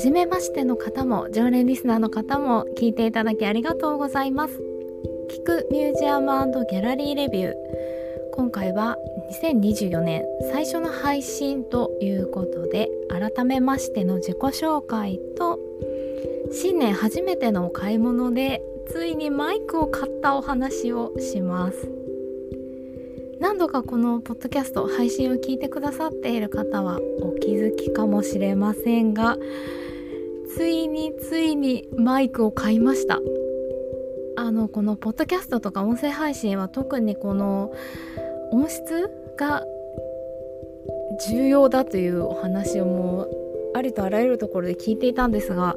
初めましての方も常連リスナーの方も聞いていただきありがとうございます。聞くミュージアムギャラリーレビュー。今回は2024年最初の配信ということで改めましての自己紹介と新年初めてのお買い物でついにマイクを買ったお話をします。何度かこのポッドキャスト配信を聞いてくださっている方はお気づきかもしれませんがついについにマイクを買いました。あのこのポッドキャストとか音声配信は特にこの音質が重要だというお話をもうありとあらゆるところで聞いていたんですが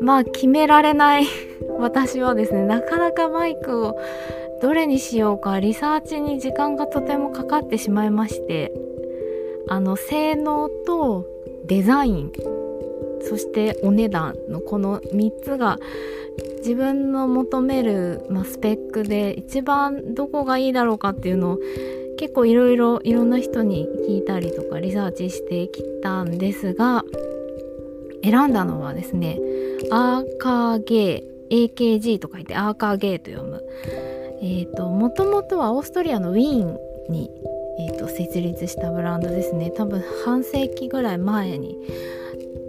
まあ決められない。私はですねなかなかマイクをどれにしようかリサーチに時間がとてもかかってしまいましてあの性能とデザインそしてお値段のこの3つが自分の求める、まあ、スペックで一番どこがいいだろうかっていうのを結構いろいろいろんな人に聞いたりとかリサーチしてきたんですが選んだのはですねアーカーゲー AKG と書いてアーカーゲーと読む。えーと、もともとはオーストリアのウィーンに、えーと、設立したブランドですね。多分半世紀ぐらい前に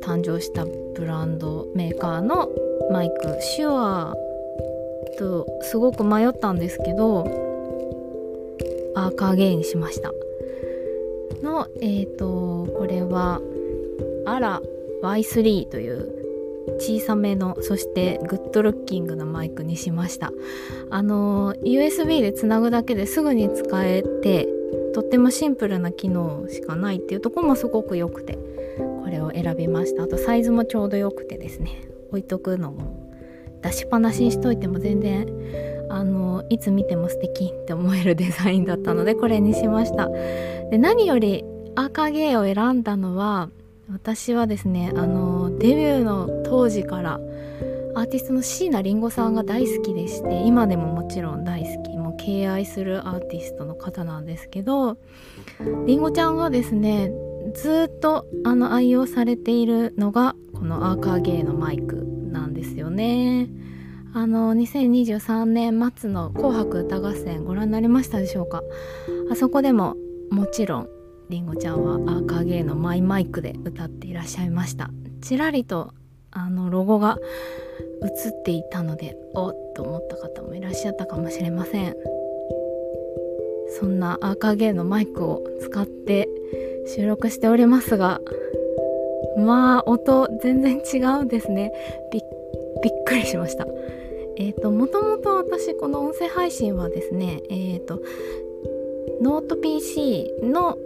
誕生したブランドメーカーのマイクシュアーとすごく迷ったんですけどアーカーゲイにしました。のえっ、ー、とこれはアラ Y3 という小さめのそしてグッドルッキングなマイクにしました。あの USB でつなぐだけですぐに使えてとってもシンプルな機能しかないっていうとこもすごく良くてこれを選びました。あとサイズもちょうど良くてですね。置いとくのも出しっぱなしにしといても全然あのいつ見ても素敵って思えるデザインだったのでこれにしました。で何よりアーカーゲーを選んだのは私はですねあのデビューの当時からアーティストの椎名林檎さんが大好きでして今でももちろん大好きもう敬愛するアーティストの方なんですけどりんごちゃんがですねずっとあの愛用されているのがこのアーカーゲーのマイクなんですよね。あの2023年末の「紅白歌合戦」ご覧になりましたでしょうか？あそこでももちろんりんごちゃんはアーカーゲーのマイマイクで歌っていらっしゃいましたちらりとあのロゴが映っていたのでおっと思った方もいらっしゃったかもしれません。そんな AKG のマイクを使って収録しておりますがまあ音全然違うですね。びっくりしました。えっ、ー、ともともと私この音声配信はですねえっ、ー、とノート PC の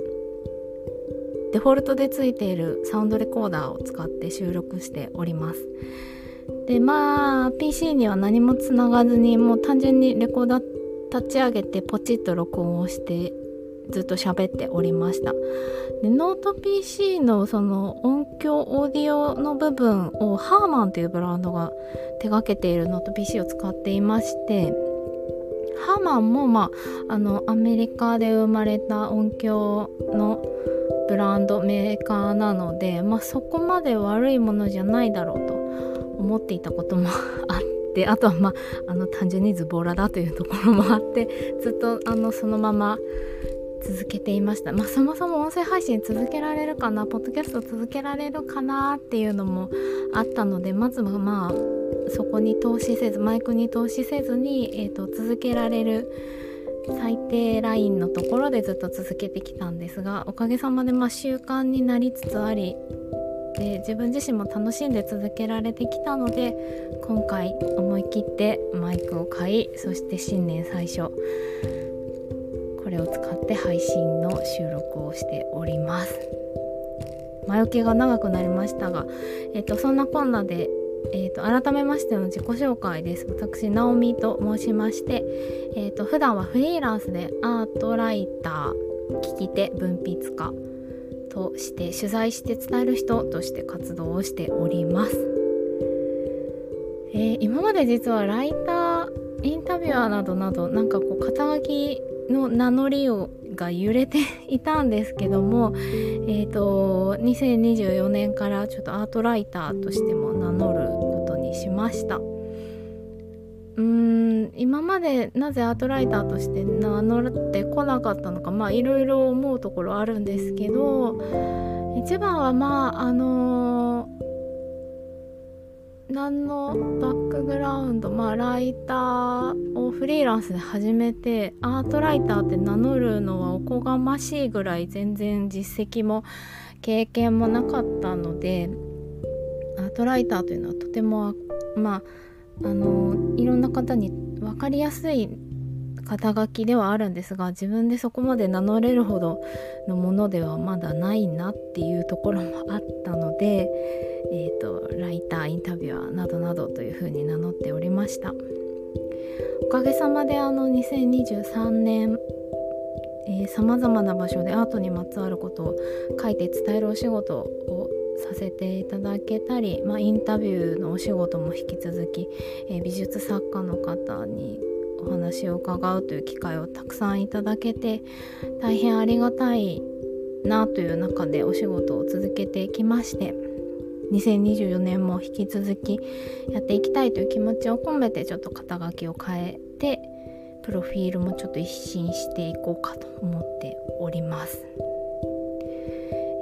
デフォルトでついているサウンドレコーダーを使って収録しております。でまあ PC には何もつながずにもう単純にレコーダー立ち上げてポチッと録音をしてずっと喋っておりました。でノート PC のその音響オーディオの部分をハーマンというブランドが手掛けているノート PC を使っていましてハーマンもまああのアメリカで生まれた音響のブランドメーカーなので、まあ、そこまで悪いものじゃないだろうと思っていたこともあってあとはまああの単純にズボラだというところもあってずっとあのそのまま続けていました、まあ、そもそも音声配信続けられるかなポッドキャスト続けられるかなっていうのもあったのでまずはまあそこに投資せずマイクに投資せずに、えーと続けられる最低ラインのところでずっと続けてきたんですがおかげさまでまあ習慣になりつつありで自分自身も楽しんで続けられてきたので今回思い切ってマイクを買いそして新年最初これを使って配信の収録をしております。前置きが長くなりましたが、えっと、そんなこんなでえーと、改めましての自己紹介です。私ナオミと申しまして、えーと、普段はフリーランスでアートライター聞き手文筆家として取材して伝える人として活動をしております、えー、今まで実はライターインタビュアーなどなどなんかこう肩書きの名乗りをが揺れていたんですけども、えーと、2024年からちょっとアートライターとしても名乗ることにしました。うーん今までなぜアートライターとして名乗ってこなかったのかまあいろいろ思うところあるんですけど一番はまああのー何のバックグラウンドまあライターをフリーランスで始めてアートライターって名乗るのはおこがましいぐらい全然実績も経験もなかったのでアートライターというのはとてもまああのいろんな方に分かりやすい肩書きではあるんですが自分でそこまで名乗れるほどのものではまだないなっていうところもあったので、えーと、ライターインタビュアーなどなどというふうに名乗っておりました。おかげさまであの2023年さまざまな場所でアートにまつわることを書いて伝えるお仕事をさせていただけたり、まあ、インタビューのお仕事も引き続き、えー、美術作家の方にお話を伺うという機会をたくさんいただけて大変ありがたいなという中でお仕事を続けてきまして2024年も引き続きやっていきたいという気持ちを込めてちょっと肩書きを変えてプロフィールもちょっと一新していこうかと思っております。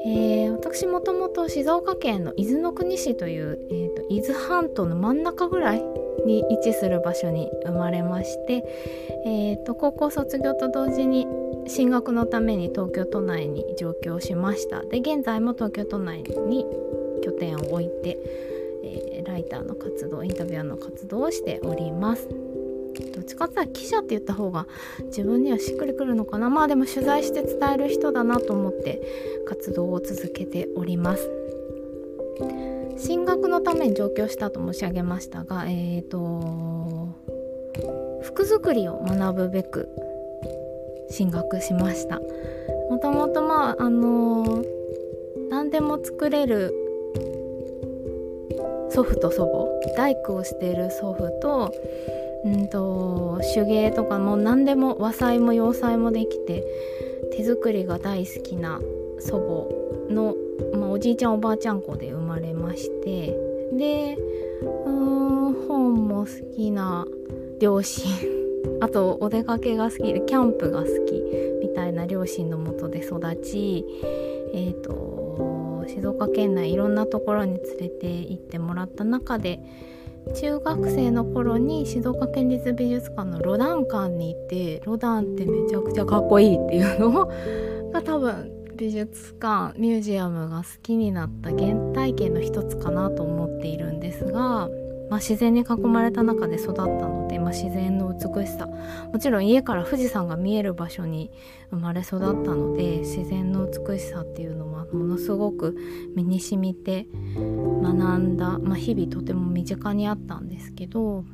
えー、私もともと静岡県の伊豆の国市という、えーと伊豆半島の真ん中ぐらいに位置する場所に生まれまして、えーと、高校卒業と同時に進学のために東京都内に上京しましたで現在も東京都内に拠点を置いて、えー、ライターの活動インタビュアーの活動をしております。どっちかっていうと記者って言った方が自分にはしっくりくるのかな。まあでも取材して伝える人だなと思って活動を続けております。進学のために上京したと申し上げましたが、えーと、服作りを学ぶべく進学しました。もともとまああのー、何でも作れる祖父と祖母大工をしている祖父とうんと手芸とかも何でも和裁も洋裁もできて手作りが大好きな祖母のまあ、おじいちゃんおばあちゃん子で生まれましてでうん本も好きな両親 あとお出かけが好きでキャンプが好きみたいな両親のもとで育ちえ、ー、と静岡県内いろんなところに連れて行ってもらった中で中学生の頃に静岡県立美術館のロダン館に行ってロダンってめちゃくちゃかっこいいっていうのが 多分美術館ミュージアムが好きになった原体験の一つかなと思っているんですが、まあ、自然に囲まれた中で育ったので、まあ、自然の美しさ。もちろん家から富士山が見える場所に生まれ育ったので自然の美しさっていうのはものすごく身に染みて学んだ、まあ、日々とても身近にあったんですけど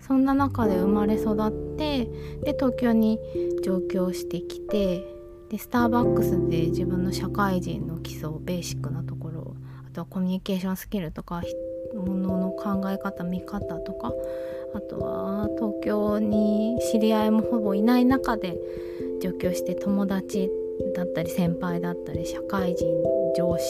そんな中で生まれ育ってで東京に上京してきてでスターバックスで自分の社会人の基礎ベーシックなところあとはコミュニケーションスキルとかものの考え方見方とかあとは東京に知り合いもほぼいない中で上京して友達だったり先輩だったり社会人上司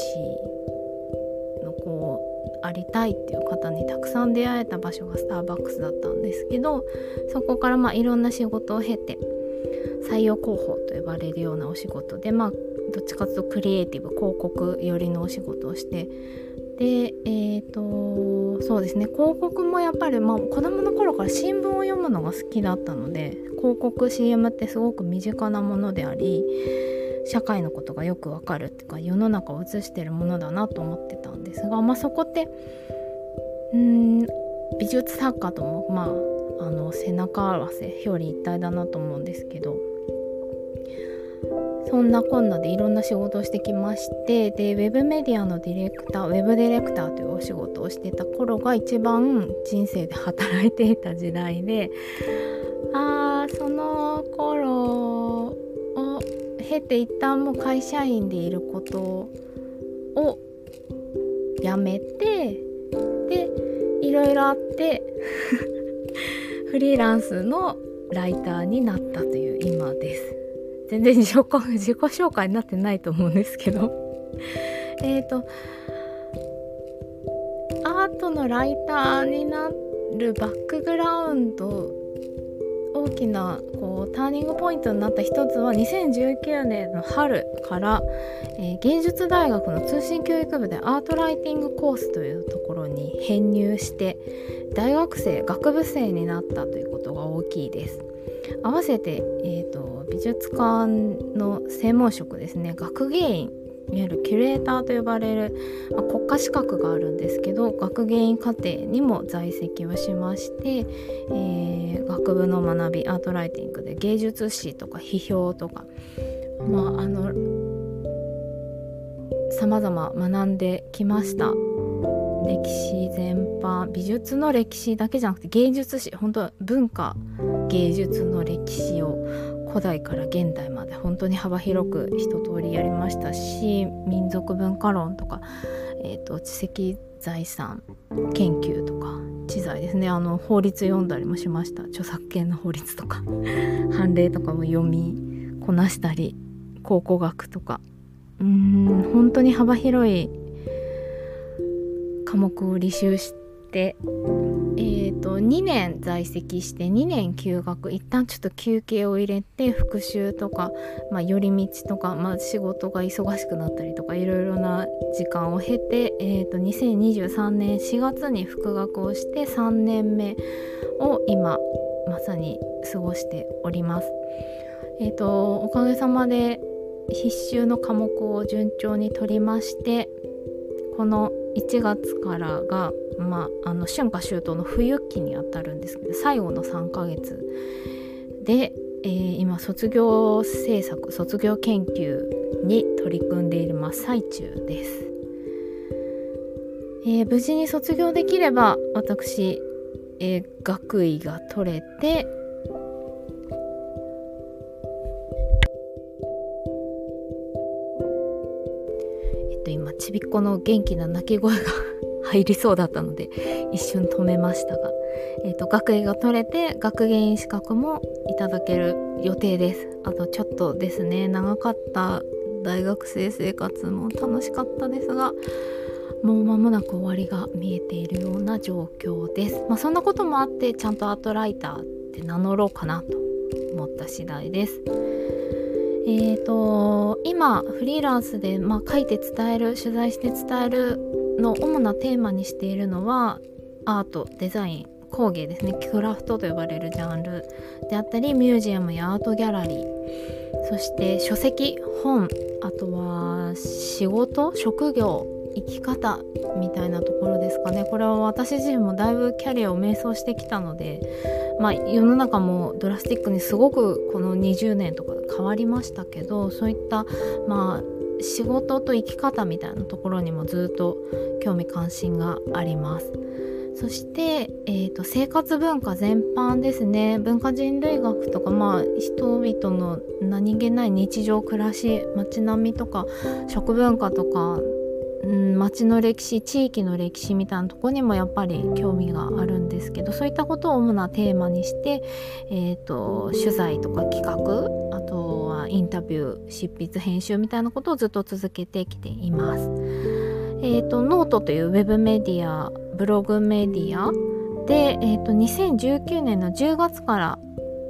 のこうありたいっていう方にたくさん出会えた場所がスターバックスだったんですけどそこからまあいろんな仕事を経て採用広報と呼ばれるようなお仕事でまあどっちかというとクリエイティブ広告寄りのお仕事をしてでえっ、ー、とそうですね。広告もやっぱり、まあ、子供の頃から新聞を読むのが好きだったので広告 CM ってすごく身近なものであり社会のことがよくわかるっていうか世の中を映してるものだなと思ってたんですが、まあ、そこってうん美術作家ともまああの背中合わせ表裏一体だなと思うんですけどそんなこんなでいろんな仕事をしてきましてでウェブメディアのディレクターウェブディレクターというお仕事をしてた頃が一番人生で働いていた時代であーその頃を経て一旦もう会社員でいることをやめてでいろいろあって フリーランスのライターになったという今です。全然 自己紹介になってないと思うんですけどえっとアートのライターになるバックグラウンド大きなこうターニングポイントになった一つは2019年の春から、えー、芸術大学の通信教育部でアートライティングコースというところに編入して大学生学部生になったということが大きいです。合わせて、えーと、美術館の専門職ですね。学芸員いわゆるキュレーターと呼ばれる、まあ、国家資格があるんですけど学芸員課程にも在籍をしまして、えー、学部の学びアートライティングで芸術史とか批評とかまああの様々学んできました。歴史全般美術の歴史だけじゃなくて芸術史本当は文化芸術の歴史を古代から現代まで本当に幅広く一通りやりましたし民族文化論とか、えーと、知的財産研究とか知財ですね。あの法律読んだりもしました。著作権の法律とか 判例とかも読みこなしたり考古学とか。うん本当に幅広い科目を履修して2年在籍して2年休学一旦ちょっと休憩を入れて復習とか、まあ、寄り道とか、まあ、仕事が忙しくなったりとかいろいろな時間を経て、えーと、2023年4月に復学をして3年目を今まさに過ごしております。えーとおかげさまで必修の科目を順調に取りましてこの1月からが、まあ、あの春夏秋冬の冬期にあたるんですけど最後の3ヶ月で、えー、今卒業制作卒業研究に取り組んでいる真っ最中です、えー、無事に卒業できれば私、えー、学位が取れてちびっこの元気な泣き声が 入りそうだったので一瞬止めましたが、えーと、学位が取れて学芸員資格もいただける予定ですあとちょっとですね長かった大学生生活も楽しかったですがもう間もなく終わりが見えているような状況です。まあ、そんなこともあってちゃんとアートライターって名乗ろうかなと思った次第です。えーと、今フリーランスで、まあ、書いて伝える取材して伝えるの主なテーマにしているのはアートデザイン工芸ですね。クラフトと呼ばれるジャンル。であったりミュージアムやアートギャラリー。そして書籍本。あとは仕事職業。生き方みたいなところですかねこれは私自身もだいぶキャリアを迷走してきたのでまあ世の中もドラスティックにすごくこの20年とか変わりましたけどそういったまあ仕事と生き方みたいなところにもずっと興味関心があります。そして、えーと、生活文化全般ですね文化人類学とか、まあ、人々の何気ない日常暮らし街並みとか食文化とかうん、町の歴史地域の歴史みたいなとこにもやっぱり興味があるんですけどそういったことを主なテーマにして、えーと、取材とか企画あとはインタビュー執筆編集みたいなことをずっと続けてきています。えーと、ノートというウェブメディアブログメディアで、えーと2019年の10月から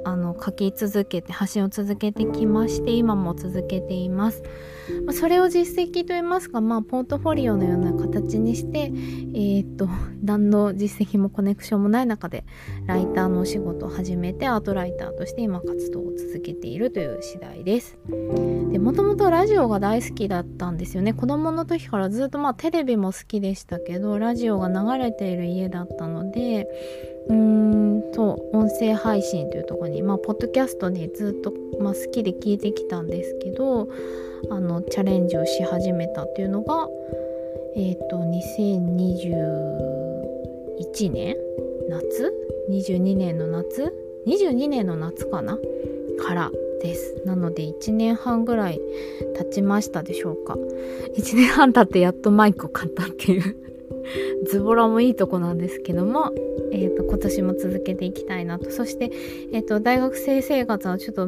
あの書き続けて発信を続けてきまして今も続けています。まあ、それを実績といいますか、まあ、ポートフォリオのような形にして、えー、っと 何の実績もコネクションもない中でライターのお仕事を始めてアートライターとして今活動を続けているという次第です。でもともとラジオが大好きだったんですよね子供の時からずっとまあテレビも好きでしたけどラジオが流れている家だったのでうんそう音声配信というところにまあポッドキャストにずっと、まあ、好きで聞いてきたんですけどあのチャレンジをし始めたっていうのがえっ、ー、と2021年夏？22年の夏？22年の夏かな？からです。なので1年半ぐらい経ちましたでしょうか。1年半経ってやっとマイクを買ったっていうズボラもいいとこなんですけども、えーと、今年も続けていきたいなとそして、えーと、大学生生活はちょっと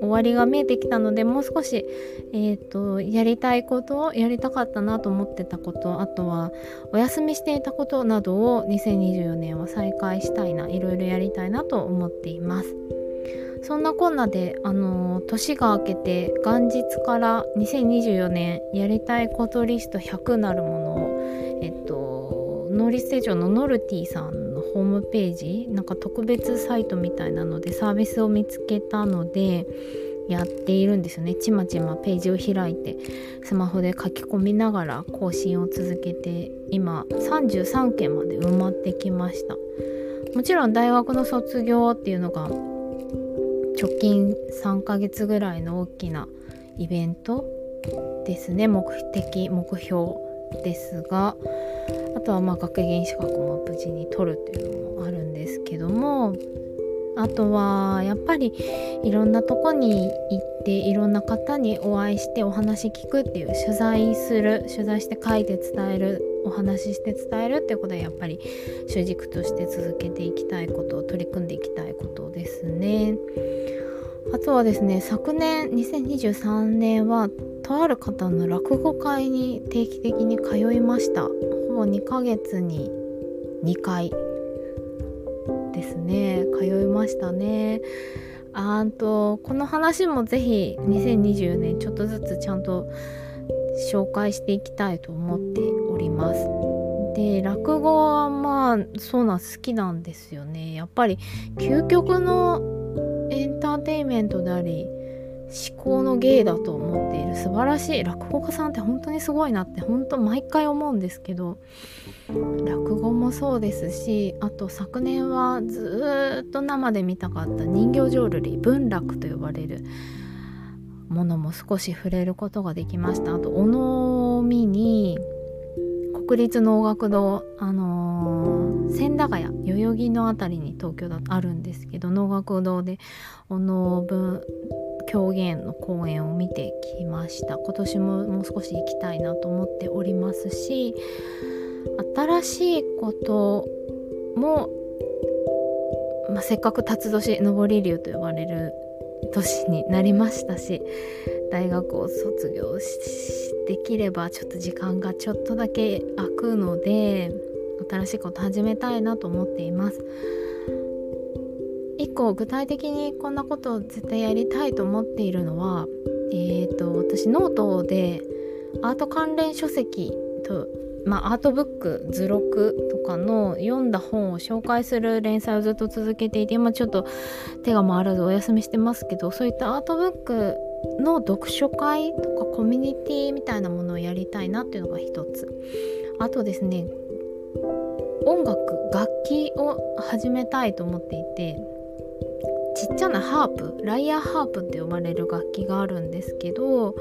終わりが見えてきたのでもう少し、えーと、やりたいことをやりたかったなと思ってたことあとはお休みしていたことなどを2024年は再開したいないろいろやりたいなと思っています。そんなこんなで、あのー、年が明けて元日から2024年やりたいことリスト100なるものを、能率手帳の NOLTY さんのホームページなんか特別サイトみたいなのでサービスを見つけたのでやっているんですよね。ちまちまページを開いてスマホで書き込みながら更新を続けて今33件まで埋まってきました。もちろん大学の卒業っていうのが直近3ヶ月ぐらいの大きなイベントですね。目的目標ですがあとはまあ学芸員資格も無事に取るっていうのもあるんですけどもあとはやっぱりいろんなとこに行っていろんな方にお会いしてお話聞くっていう取材する取材して書いて伝えるお話しして伝えるっていうことはやっぱり主軸として続けていきたいこと取り組んでいきたいことですね。あとはですね昨年2023年はとある方の落語会に定期的に通いましたぼ2ヶ月に2回ですね。通いましたね。あとこの話もぜひ2024年ちょっとずつちゃんと紹介していきたいと思っております。で落語はまあそうなん好きなんですよね。やっぱり究極のエンターテインメントであり思考の芸だと思っている素晴らしい落語家さんって本当にすごいなって本当毎回思うんですけど落語もそうですしあと昨年はずっと生で見たかった人形浄瑠璃文楽と呼ばれるものも少し触れることができました。あとお能見に国立能楽堂あのー、千駄ヶ谷代々木の辺りに東京だとあるんですけど能楽堂でお能分狂言の公演を見てきました。今年ももう少し行きたいなと思っておりますし新しいことも、まあ、せっかく辰年上り竜と呼ばれる年になりましたし大学を卒業できればちょっと時間がちょっとだけ空くので新しいこと始めたいなと思っています。個具体的にこんなことを絶対やりたいと思っているのはえ、ー、と私ノートでアート関連書籍とまあ、アートブック図録とかの読んだ本を紹介する連載をずっと続けていて今ちょっと手が回らずお休みしてますけどそういったアートブックの読書会とかコミュニティみたいなものをやりたいなっていうのが一つ。あとですね音楽楽器を始めたいと思っていてっちゃなハープライアーハープって呼ばれる楽器があるんですけど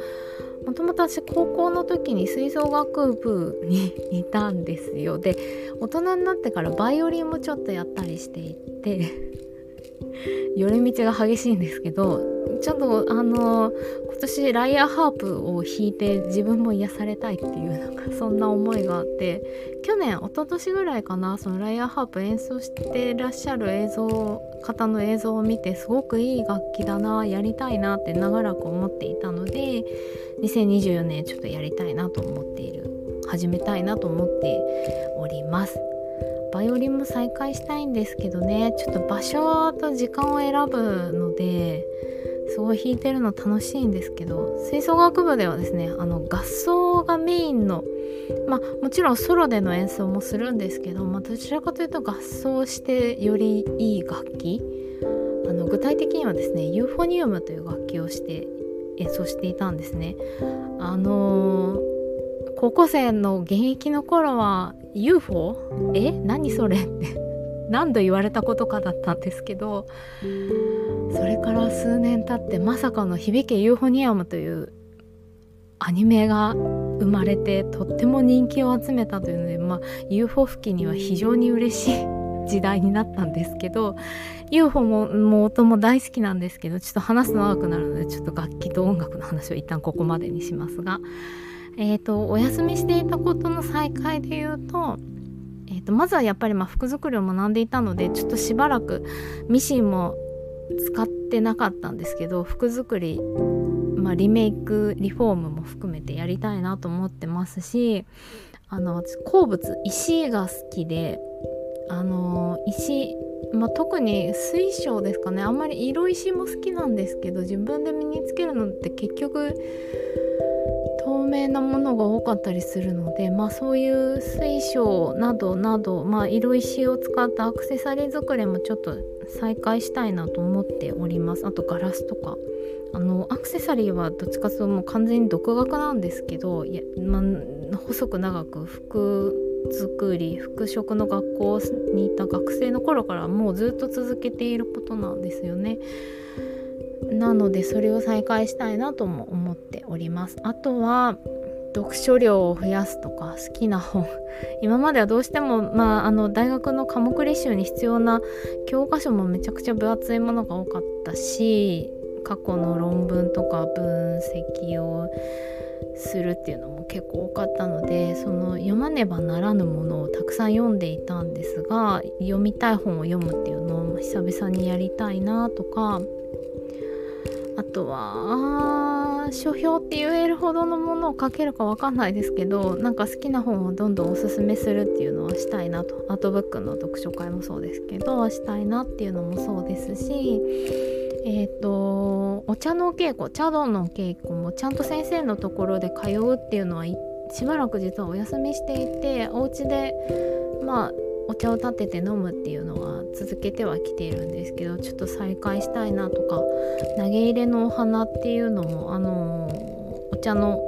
もともと私高校の時に吹奏楽部にいたんですよ。で大人になってからバイオリンもちょっとやったりしていて寄り道が激しいんですけどちょっとあの今年ライアーハープを弾いて自分も癒されたいっていうなんかそんな思いがあって去年一昨年ぐらいかなそのライアーハープ演奏してらっしゃる映像方の映像を見てすごくいい楽器だなやりたいなって長らく思っていたので2024年ちょっとやりたいなと思っている始めたいなと思っております。バイオリンも再開したいんですけどねちょっと場所と時間を選ぶのですごい弾いてるの楽しいんですけど吹奏楽部ではですねあの合奏がメインのまあもちろんソロでの演奏もするんですけど、まあ、どちらかというと合奏してよりいい楽器あの具体的にはですねユーフォニウムという楽器をして演奏していたんですね。あのー、高校生の現役の頃は UFO? え？何それ？って何度言われたことかだったんですけどそれから数年経ってまさかの「響けユーフォニアム」というアニメが生まれてとっても人気を集めたというので、まあ、UFO 付近には非常に嬉しい 時代になったんですけど UFO もも音も大好きなんですけどちょっと話すの長くなるのでちょっと楽器と音楽の話を一旦ここまでにしますが、えーと、お休みしていたことの再開で言うとえーと、まずはやっぱりま服作りを学んでいたのでちょっとしばらくミシンも使ってなかったんですけど服作り、まあ、リメイクリフォームも含めてやりたいなと思ってますしあの鉱物石が好きであの石まあ、特に水晶ですかね。あんまり色石も好きなんですけど自分で身につけるのって結局透明なものが多かったりするので、まあ、そういう水晶などなど、まあ、色石を使ったアクセサリー作りもちょっと再開したいなと思っておりますあとガラスとかあのアクセサリーはどっちかというともう完全に独学なんですけどいや、ま、細く長く服作り服飾の学校にいた学生の頃からもうずっと続けていることなんですよね。なのでそれを再開したいなとも思っております。あとは読書量を増やすとか好きな本 今まではどうしても、まあ、あの大学の科目履修に必要な教科書もめちゃくちゃ分厚いものが多かったし過去の論文とか分析をするっていうのも結構多かったのでその読まねばならぬものをたくさん読んでいたんですが読みたい本を読むっていうのを久々にやりたいなとかあとは書評って言えるほどのものを書けるか分かんないですけどなんか好きな本をどんどんおすすめするっていうのはしたいなと。アートブックの読書会もそうですけどしたいなっていうのもそうですしえっ、ー、とお茶のお稽古茶道のお稽古もちゃんと先生のところで通うっていうのはしばらく実はお休みしていてお家でまあお茶を立てて飲むっていうのは続けてはきているんですけどちょっと再開したいなとか投げ入れのお花っていうのもあのー、お茶の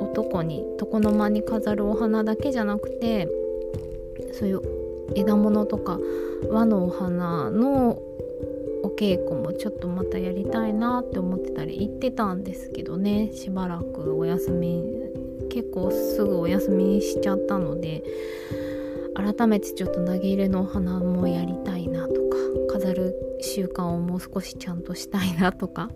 男に床の間に飾るお花だけじゃなくてそういう枝物とか和のお花のお稽古もちょっとまたやりたいなって思ってたり行ってたんですけどねしばらくお休み結構すぐお休みしちゃったので改めてちょっと投げ入れのお花もやりたいなとか飾る習慣をもう少しちゃんとしたいなとか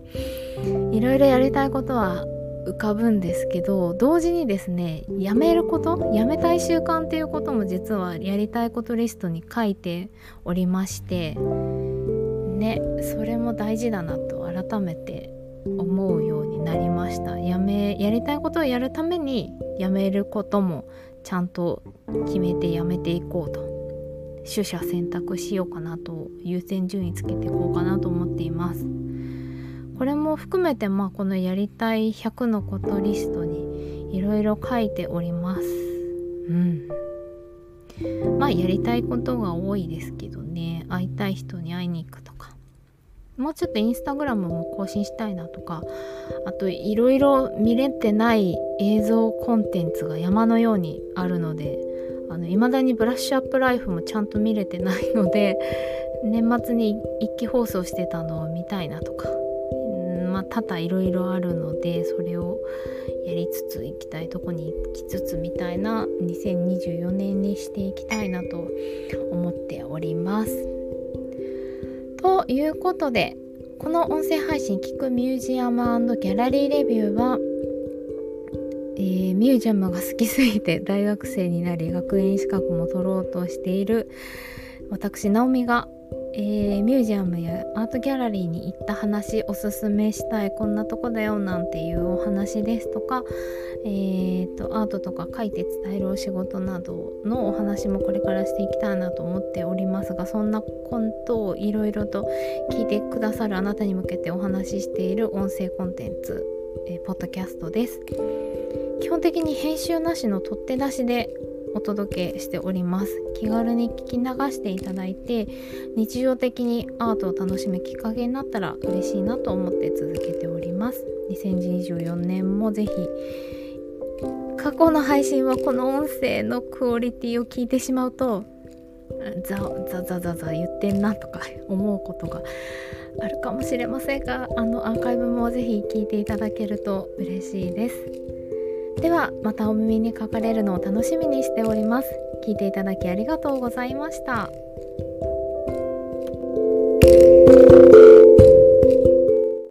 いろいろやりたいことは浮かぶんですけど同時にですねやめることやめたい習慣っていうことも実はやりたいことリストに書いておりましてねそれも大事だなと改めて思うようになりました。やめやりたいことをやるためにやめることもちゃんと決めてやめていこうと。取捨選択しようかなと優先順位つけていこうかなと思っています。これも含めてまあこのやりたい100のことリストにいろいろ書いております。うん。まあやりたいことが多いですけどね。会いたい人に会いに行くとか。もうちょっとインスタグラムも更新したいなとかあといろいろ見れてない映像コンテンツが山のようにあるのであの未だにブラッシュアップライフもちゃんと見れてないので 年末に一気放送してたのを見たいなとかまあ多々いろいろあるのでそれをやりつつ行きたいとこに行きつつみたいな2024年にしていきたいなと思っております。ということでこの音声配信「聞くミュージアムギャラリーレビューは」えー、ミュージアムが好きすぎて大学生になり学園資格も取ろうとしている私直美がえー、ミュージアムやアートギャラリーに行った話おすすめしたいこんなとこだよなんていうお話ですとか、えーと、アートとか書いて伝えるお仕事などのお話もこれからしていきたいなと思っておりますがそんなことをいろいろと聞いてくださるあなたに向けてお話ししている音声コンテンツ、えー、ポッドキャストです。基本的に編集なしの取って出しでお届けしております。気軽に聞き流していただいて日常的にアートを楽しむきっかけになったら嬉しいなと思って続けております。2024年もぜひ過去の配信はこの音声のクオリティを聞いてしまうとザザザザザ言ってんなとか 思うことがあるかもしれませんがあのアーカイブもぜひ聞いていただけると嬉しいです。ではまたお耳にかかれるのを楽しみにしております。聞いていただきありがとうございました。